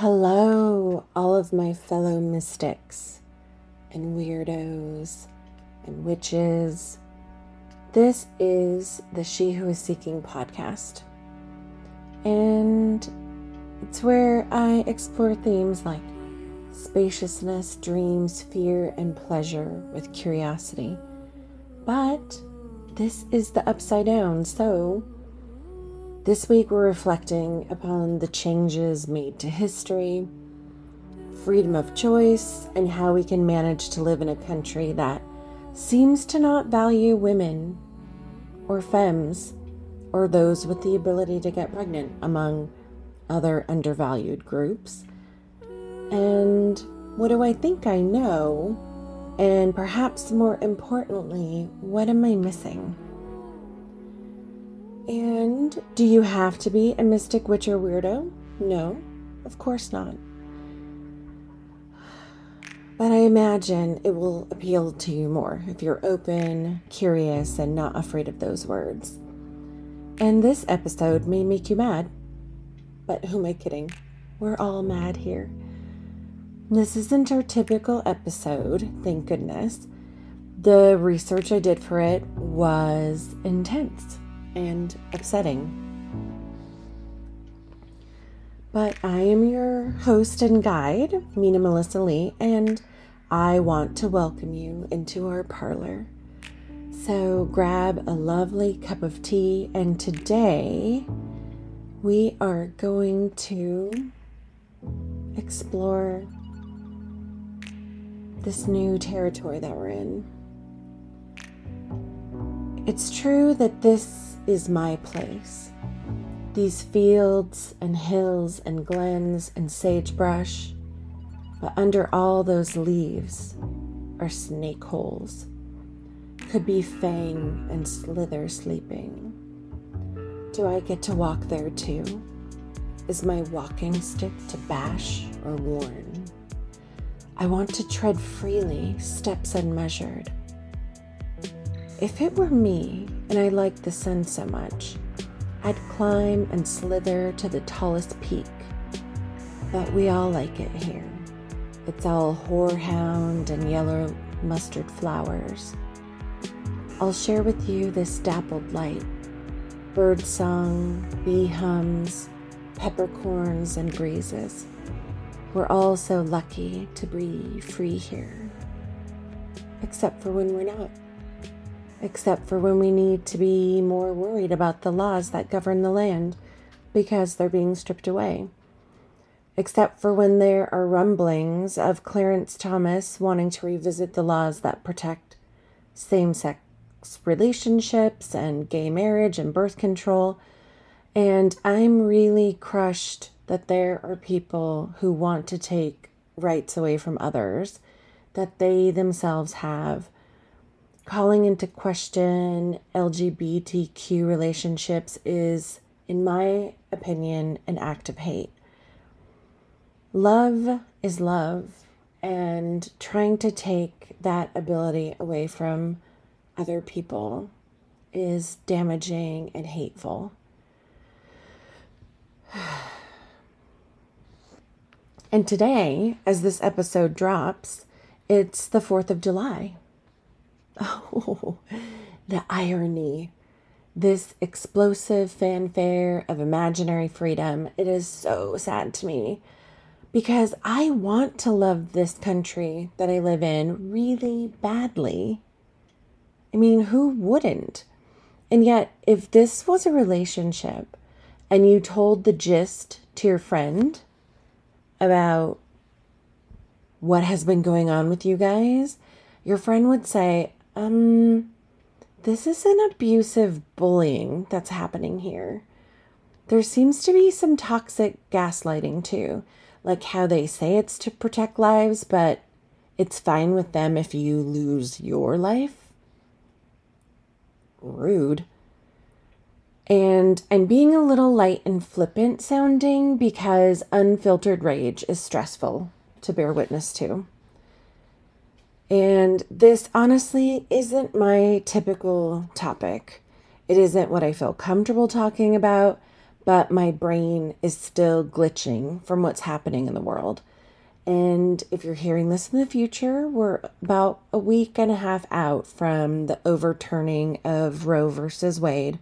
Hello, all of my fellow mystics and weirdos and witches. This is the She Who is Seeking podcast. And it's where I explore themes like spaciousness, dreams, fear, and pleasure with curiosity. But this is the upside down, so this week, we're reflecting upon the changes made to history, freedom of choice, and how we can manage to live in a country that seems to not value women or femmes or those with the ability to get pregnant, among other undervalued groups. And what do I think I know? And perhaps more importantly, what am I missing? And do you have to be a mystic witch or weirdo? No, of course not. But I imagine it will appeal to you more if you're open, curious, and not afraid of those words. And this episode may make you mad. But who am I kidding? We're all mad here. This isn't our typical episode, thank goodness. The research I did for it was intense and upsetting. But I am your host and guide, Mina Melissa Lee, and I want to welcome you into our parlor. So grab a lovely cup of tea, and today we are going to explore this new territory that we're in. It's true that this is my place. These fields and hills and glens and sagebrush, but under all those leaves are snake holes. Could be Fang and Slither sleeping. Do I get to walk there too? Is my walking stick to bash or warn? I want to tread freely, steps unmeasured. If it were me, and I liked the sun so much, I'd climb and slither to the tallest peak. But we all like it here. It's all horehound and yellow mustard flowers. I'll share with you this dappled light bird song, bee hums, peppercorns, and breezes. We're all so lucky to be free here, except for when we're not except for when we need to be more worried about the laws that govern the land because they're being stripped away. Except for when there are rumblings of Clarence Thomas wanting to revisit the laws that protect same sex relationships and gay marriage and birth control. And I'm really crushed that there are people who want to take rights away from others that they themselves have calling into question LGBTQ relationships is, in my opinion, an act of hate. Love is love, and trying to take that ability away from other people is damaging and hateful. And today, as this episode drops, it's the 4th of July. Oh, the irony. This explosive fanfare of imaginary freedom. It is so sad to me because I want to love this country that I live in really badly. I mean, who wouldn't? And yet, if this was a relationship and you told the gist to your friend about what has been going on with you guys, your friend would say, um, this is an abusive bullying that's happening here. There seems to be some toxic gaslighting too, like how they say it's to protect lives, but it's fine with them if you lose your life. Rude. And I'm being a little light and flippant sounding because unfiltered rage is stressful to bear witness to. And this honestly isn't my typical topic. It isn't what I feel comfortable talking about, but my brain is still glitching from what's happening in the world. And if you're hearing this in the future, we're about a week and a half out from the overturning of Roe versus Wade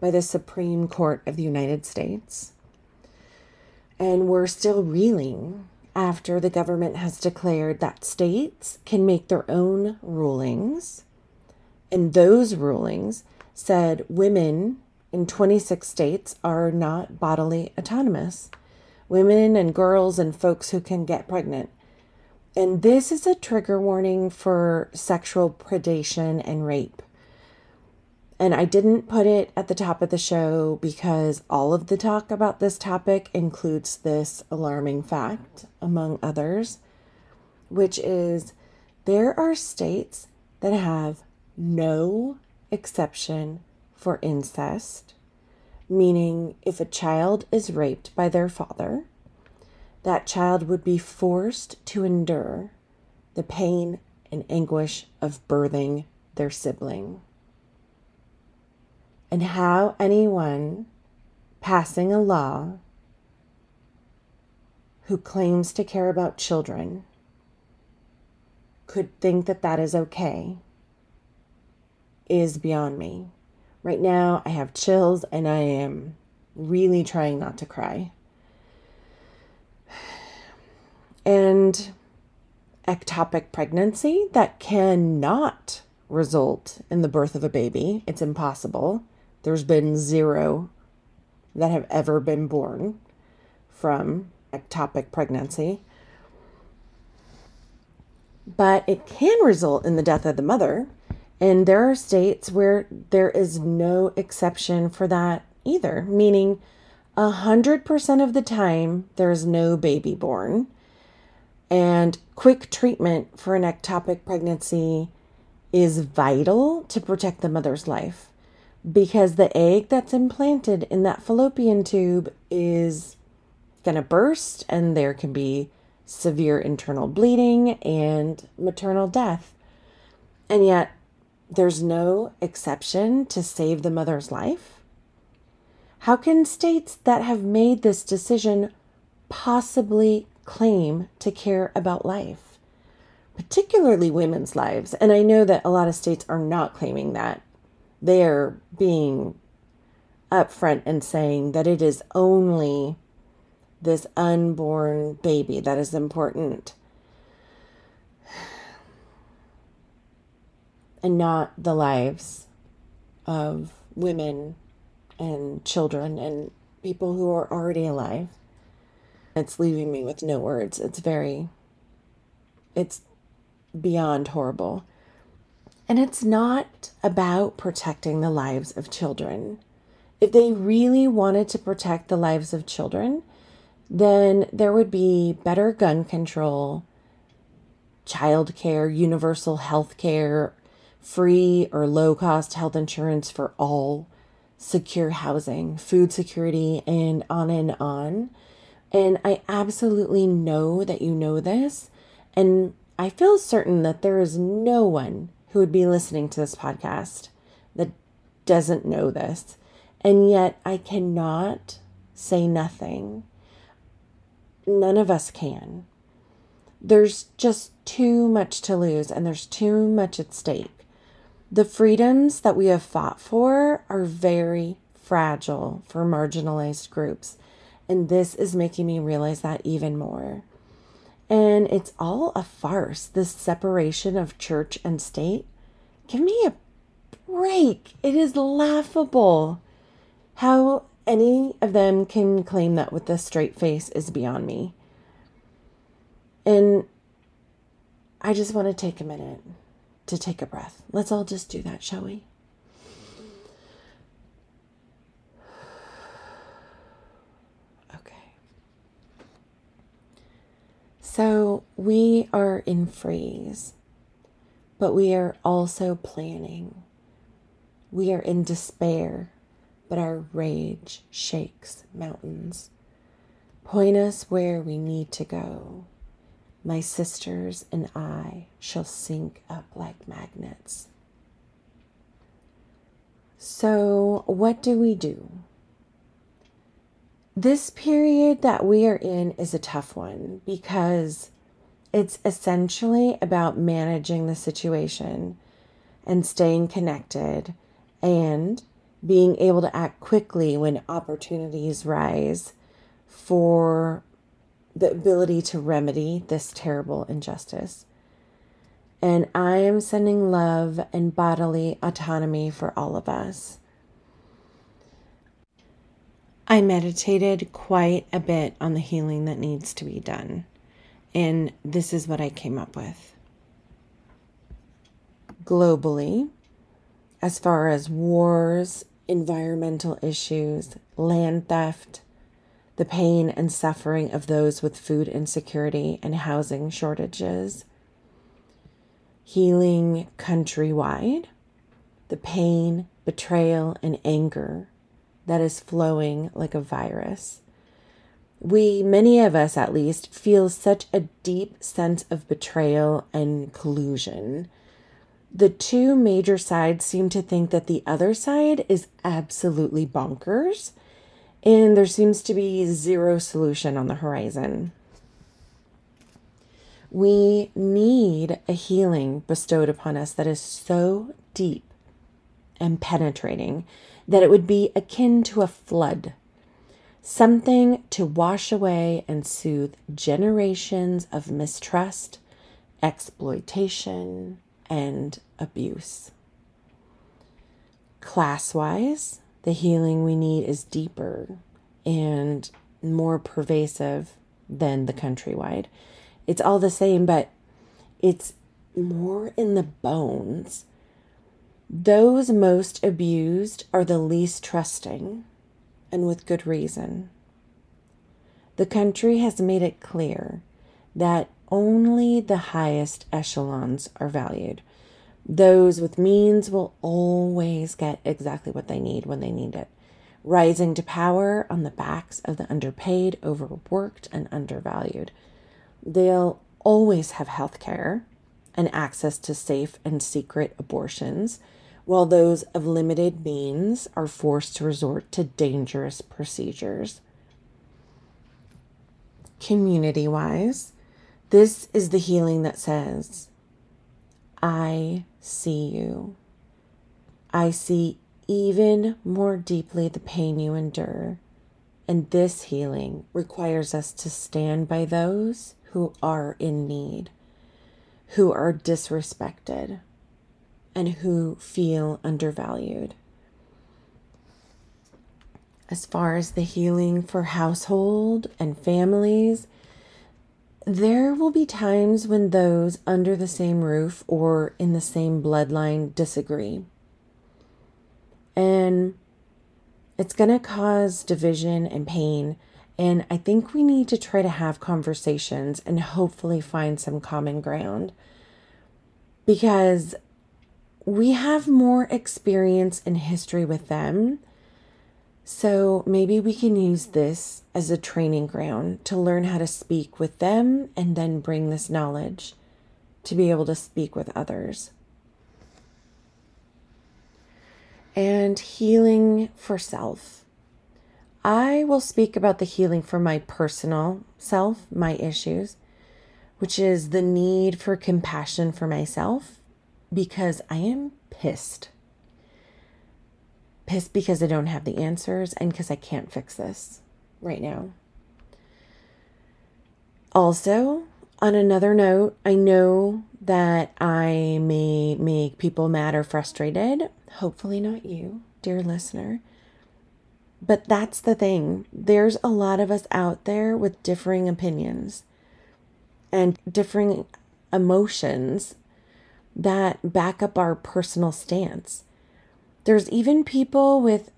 by the Supreme Court of the United States. And we're still reeling after the government has declared that states can make their own rulings. And those rulings said women in 26 states are not bodily autonomous. Women and girls and folks who can get pregnant. And this is a trigger warning for sexual predation and rape. And I didn't put it at the top of the show because all of the talk about this topic includes this alarming fact, among others, which is there are states that have no exception for incest, meaning if a child is raped by their father, that child would be forced to endure the pain and anguish of birthing their sibling. And how anyone passing a law who claims to care about children could think that that is okay is beyond me. Right now, I have chills and I am really trying not to cry. And ectopic pregnancy that cannot result in the birth of a baby, it's impossible. There's been zero that have ever been born from ectopic pregnancy. But it can result in the death of the mother and there are states where there is no exception for that either, meaning 100% of the time there is no baby born. And quick treatment for an ectopic pregnancy is vital to protect the mother's life because the egg that's implanted in that fallopian tube is going to burst and there can be severe internal bleeding and maternal death. And yet, there's no exception to save the mother's life? How can states that have made this decision possibly claim to care about life, particularly women's lives? And I know that a lot of states are not claiming that. They are being upfront and saying that it is only this unborn baby that is important. and not the lives of women and children and people who are already alive. It's leaving me with no words. It's very, it's beyond horrible. And it's not about protecting the lives of children. If they really wanted to protect the lives of children, then there would be better gun control, child care, universal health care, free or low cost health insurance for all, secure housing, food security, and on and on. And I absolutely know that you know this. And I feel certain that there is no one who would be listening to this podcast that doesn't know this. And yet I cannot say nothing. None of us can. There's just too much to lose and there's too much at stake. The freedoms that we have fought for are very fragile for marginalized groups. And this is making me realize that even more. And it's all a farce, this separation of church and state. Give me a break. It is laughable. How any of them can claim that with a straight face is beyond me. And I just want to take a minute to take a breath. Let's all just do that, shall we? Okay. So we are in freeze, but we are also planning. We are in despair, but our rage shakes mountains. Point us where we need to go. My sisters and I shall sync up like magnets. So, what do we do? This period that we are in is a tough one because it's essentially about managing the situation and staying connected and being able to act quickly when opportunities rise for the ability to remedy this terrible injustice. And I am sending love and bodily autonomy for all of us. I meditated quite a bit on the healing that needs to be done. And this is what I came up with. Globally, as far as wars, environmental issues, land theft, the pain and suffering of those with food insecurity and housing shortages, healing countrywide, the pain, betrayal, and anger that is flowing like a virus. We, many of us at least, feel such a deep sense of betrayal and collusion. The two major sides seem to think that the other side is absolutely bonkers, and there seems to be zero solution on the horizon. We need a healing bestowed upon us that is so deep and penetrating that it would be akin to a flood, something to wash away and soothe generations of mistrust, exploitation, and abuse. Class wise, the healing we need is deeper and more pervasive than the countrywide. It's all the same, but it's more in the bones those most abused are the least trusting, and with good reason. The country has made it clear that only the highest echelons are valued. Those with means will always get exactly what they need when they need it, rising to power on the backs of the underpaid, overworked, and undervalued. They'll always have health care and access to safe and secret abortions while those of limited means are forced to resort to dangerous procedures. Community wise, this is the healing that says, I see you. I see even more deeply the pain you endure. And this healing requires us to stand by those who are in need, who are disrespected, and who feel undervalued. As far as the healing for household and families, there will be times when those under the same roof or in the same bloodline disagree. And it's going to cause division and pain. And I think we need to try to have conversations and hopefully find some common ground. Because we have more experience and history with them. So maybe we can use this as a training ground to learn how to speak with them and then bring this knowledge to be able to speak with others. And healing for self. I will speak about the healing for my personal self, my issues, which is the need for compassion for myself because I am pissed. Pissed because I don't have the answers and because I can't fix this right now. Also, on another note, I know that I may make people mad or frustrated. Hopefully, not you, dear listener. But that's the thing. There's a lot of us out there with differing opinions and differing emotions that back up our personal stance. There's even people with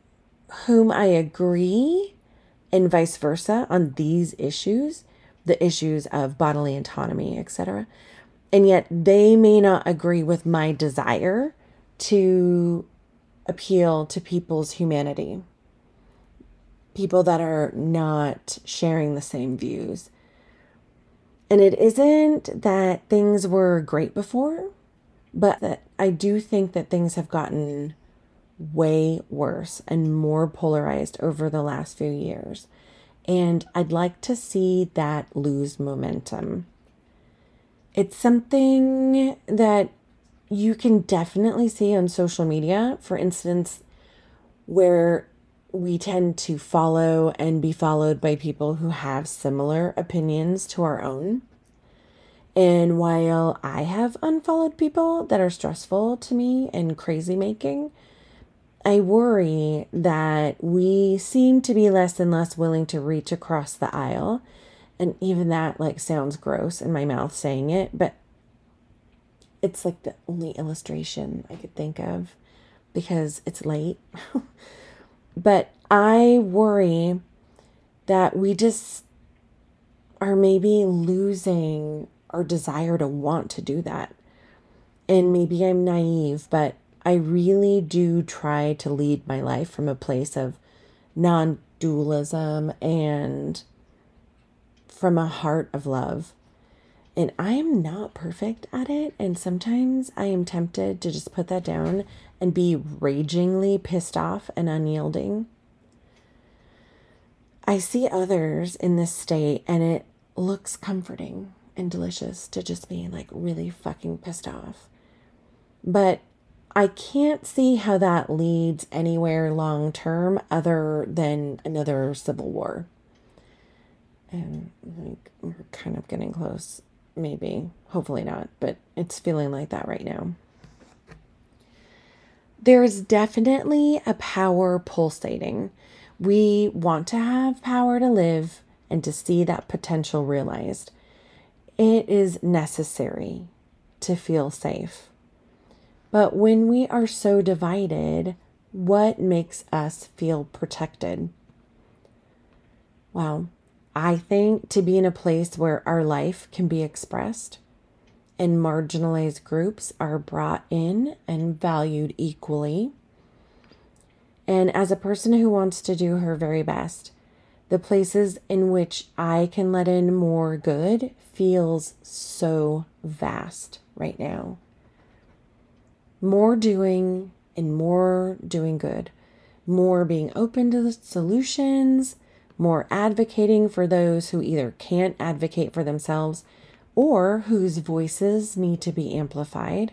whom I agree and vice versa on these issues, the issues of bodily autonomy, etc. And yet they may not agree with my desire to appeal to people's humanity. People that are not sharing the same views. And it isn't that things were great before but that I do think that things have gotten way worse and more polarized over the last few years. And I'd like to see that lose momentum. It's something that you can definitely see on social media. For instance, where we tend to follow and be followed by people who have similar opinions to our own. And while I have unfollowed people that are stressful to me and crazy making, I worry that we seem to be less and less willing to reach across the aisle. And even that like sounds gross in my mouth saying it, but it's like the only illustration I could think of because it's late. but I worry that we just are maybe losing our desire to want to do that. And maybe I'm naive, but I really do try to lead my life from a place of non dualism and from a heart of love. And I am not perfect at it. And sometimes I am tempted to just put that down and be ragingly pissed off and unyielding. I see others in this state and it looks comforting and delicious to just be like really fucking pissed off. But I can't see how that leads anywhere long term other than another civil war. And like we're kind of getting close, maybe. Hopefully not, but it's feeling like that right now. There's definitely a power pulsating. We want to have power to live and to see that potential realized. It is necessary to feel safe. But when we are so divided, what makes us feel protected? Well, I think to be in a place where our life can be expressed and marginalized groups are brought in and valued equally. And as a person who wants to do her very best, the places in which I can let in more good feels so vast right now. More doing and more doing good, more being open to the solutions, more advocating for those who either can't advocate for themselves or whose voices need to be amplified,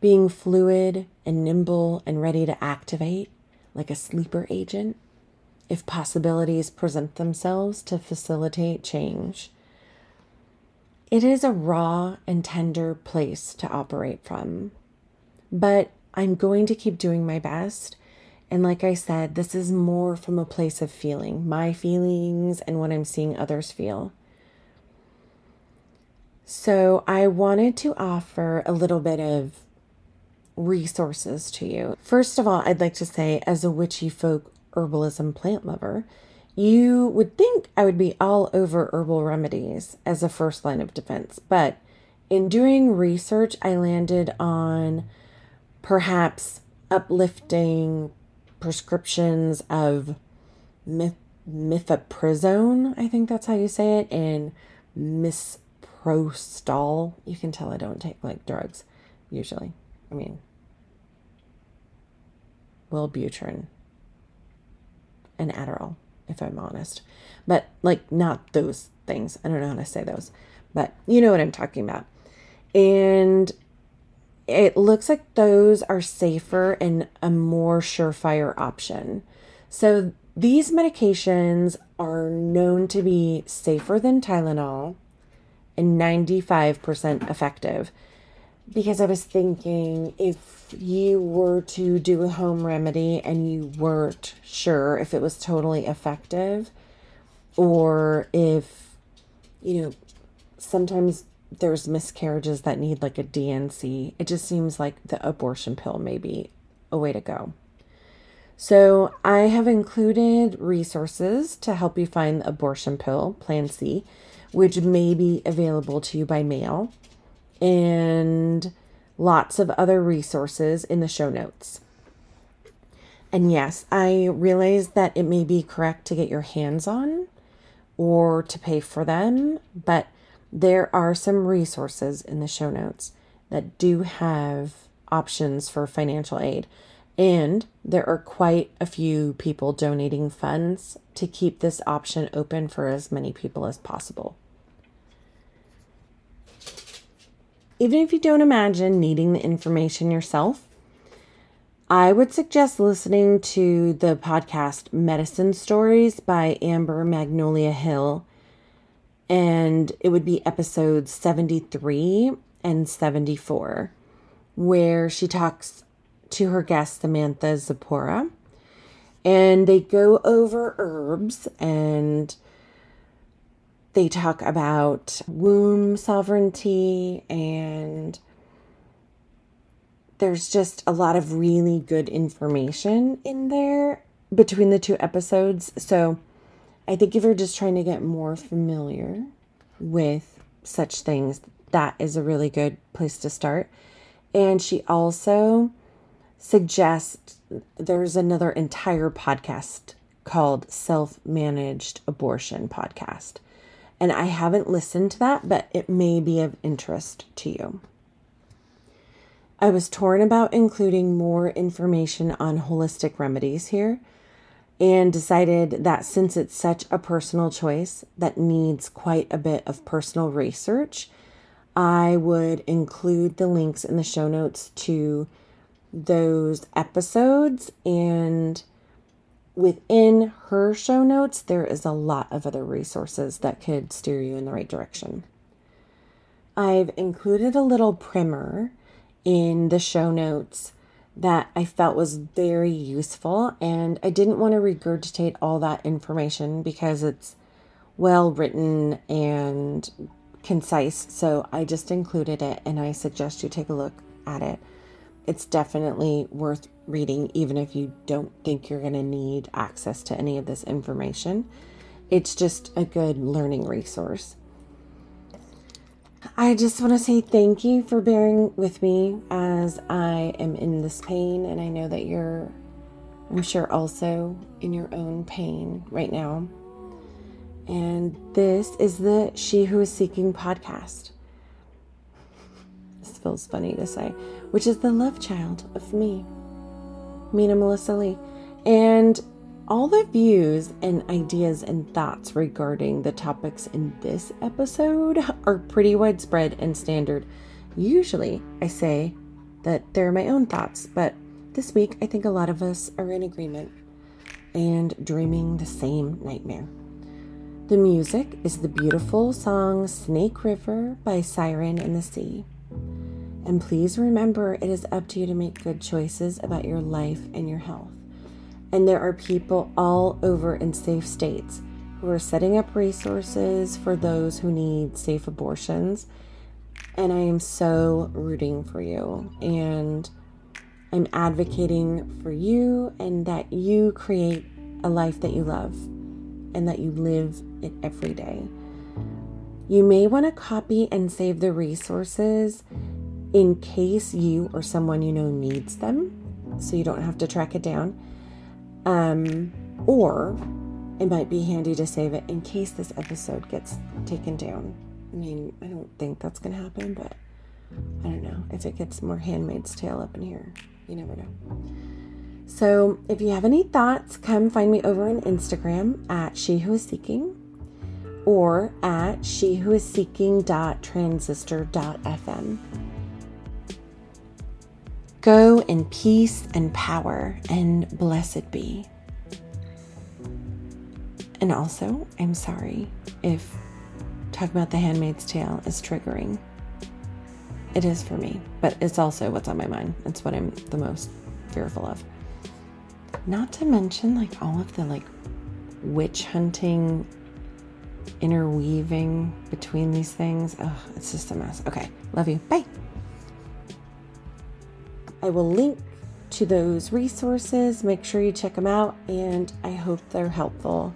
being fluid and nimble and ready to activate like a sleeper agent if possibilities present themselves to facilitate change. It is a raw and tender place to operate from. But I'm going to keep doing my best. And like I said, this is more from a place of feeling, my feelings and what I'm seeing others feel. So I wanted to offer a little bit of resources to you. First of all, I'd like to say, as a witchy folk herbalism plant lover, you would think I would be all over herbal remedies as a first line of defense. But in doing research, I landed on perhaps uplifting prescriptions of mifepristone, I think that's how you say it, and misoprostol. You can tell I don't take like drugs usually. I mean, Wellbutrin and Adderall, if I'm honest. But like not those things. I don't know how to say those. But you know what I'm talking about. And it looks like those are safer and a more surefire option. So these medications are known to be safer than Tylenol and 95% effective. Because I was thinking if you were to do a home remedy and you weren't sure if it was totally effective, or if, you know, sometimes there's miscarriages that need like a D&C, it just seems like the abortion pill may be a way to go. So, I have included resources to help you find the abortion pill, Plan C, which may be available to you by mail, and lots of other resources in the show notes. And yes, I realize that it may be correct to get your hands on or to pay for them, but there are some resources in the show notes that do have options for financial aid. And there are quite a few people donating funds to keep this option open for as many people as possible. Even if you don't imagine needing the information yourself, I would suggest listening to the podcast Medicine Stories by Amber Magnolia Hill. And it would be episodes 73 and 74, where she talks to her guest, Samantha Zipporah. And they go over herbs and they talk about womb sovereignty and there's just a lot of really good information in there between the two episodes. So I think if you're just trying to get more familiar with such things, that is a really good place to start. And she also suggests there's another entire podcast called Self Managed Abortion Podcast. And I haven't listened to that, but it may be of interest to you. I was torn about including more information on holistic remedies here and decided that since it's such a personal choice that needs quite a bit of personal research, I would include the links in the show notes to those episodes. And within her show notes, there is a lot of other resources that could steer you in the right direction. I've included a little primer in the show notes that I felt was very useful. And I didn't want to regurgitate all that information because it's well written and concise. So I just included it and I suggest you take a look at it. It's definitely worth reading, even if you don't think you're going to need access to any of this information. It's just a good learning resource. I just want to say thank you for bearing with me as I am in this pain, and I know that you're, I'm sure, also in your own pain right now. And this is the She Who is Seeking podcast. This feels funny to say, which is the love child of me, Mina Melissa Lee. And all the views and ideas and thoughts regarding the topics in this episode are pretty widespread and standard. Usually, I say that they're my own thoughts, but this week I think a lot of us are in agreement and dreaming the same nightmare. The music is the beautiful song Snake River by Siren and the Sea. And please remember, it is up to you to make good choices about your life and your health. And there are people all over in safe states who are setting up resources for those who need safe abortions. And I am so rooting for you. And I'm advocating for you and that you create a life that you love and that you live it every day. You may want to copy and save the resources in case you or someone you know needs them so you don't have to track it down. Um, or it might be handy to save it in case this episode gets taken down. I mean, I don't think that's going to happen, but I don't know. If it gets more Handmaid's Tale up in here, you never know. So, if you have any thoughts, come find me over on Instagram at She Who Is Seeking or at She Who Is Seeking Seeking.transistor.fm. Go in peace and power, and blessed be. And also, I'm sorry if talking about the handmaid's tale is triggering. It is for me, but it's also what's on my mind. It's what I'm the most fearful of. Not to mention, like, all of the like witch hunting interweaving between these things. Oh, it's just a mess. Okay, love you. Bye. I will link to those resources. Make sure you check them out, and I hope they're helpful.